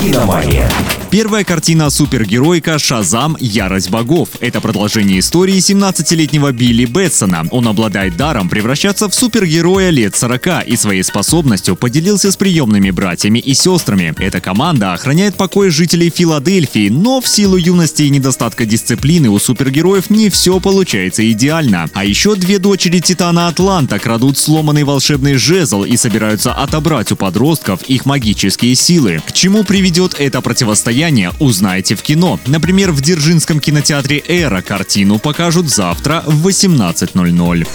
«Киномания». Первая картина супергеройка «Шазам. Ярость богов». Это продолжение истории 17-летнего Билли Бэтсона. Он обладает даром превращаться в супергероя лет 40 и своей способностью поделился с приемными братьями и сестрами. Эта команда охраняет покой жителей Филадельфии, но в силу юности и недостатка дисциплины у супергероев не все получается идеально. А еще две дочери Титана Атланта крадут сломанный волшебный жезл и собираются отобрать у подростков их магические силы. К чему приведет это противостояние, узнаете в кино. Например, в Дзержинском кинотеатре «Эра» картину покажут завтра в 18.00.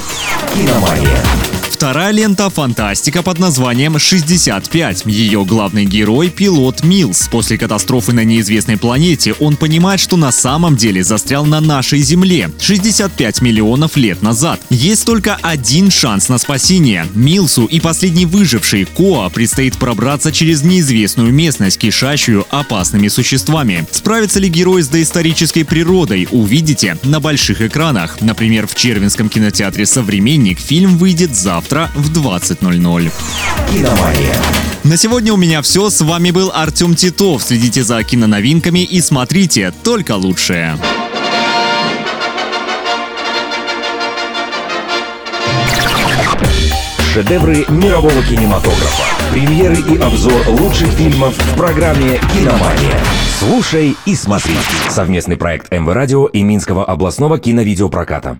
«Киномания». Вторая лента – фантастика под названием «65». Ее главный герой – пилот Милс. После катастрофы на неизвестной планете он понимает, что на самом деле застрял на нашей Земле 65 миллионов лет назад. Есть только один шанс на спасение. Милсу и последний выживший Коа предстоит пробраться через неизвестную местность, кишащую опасными существами. Справится ли герой с доисторической природой, увидите на больших экранах. Например, в Червинском кинотеатре «Современник» фильм выйдет завтра в 20.00. «Киномания». На сегодня у меня все. С вами был Артем Титов. Следите за киноновинками и смотрите только лучшее. Шедевры мирового кинематографа. Премьеры и обзор лучших фильмов в программе «Киномания». Слушай и смотри. Совместный проект МВ Радио и Минского областного киновидеопроката.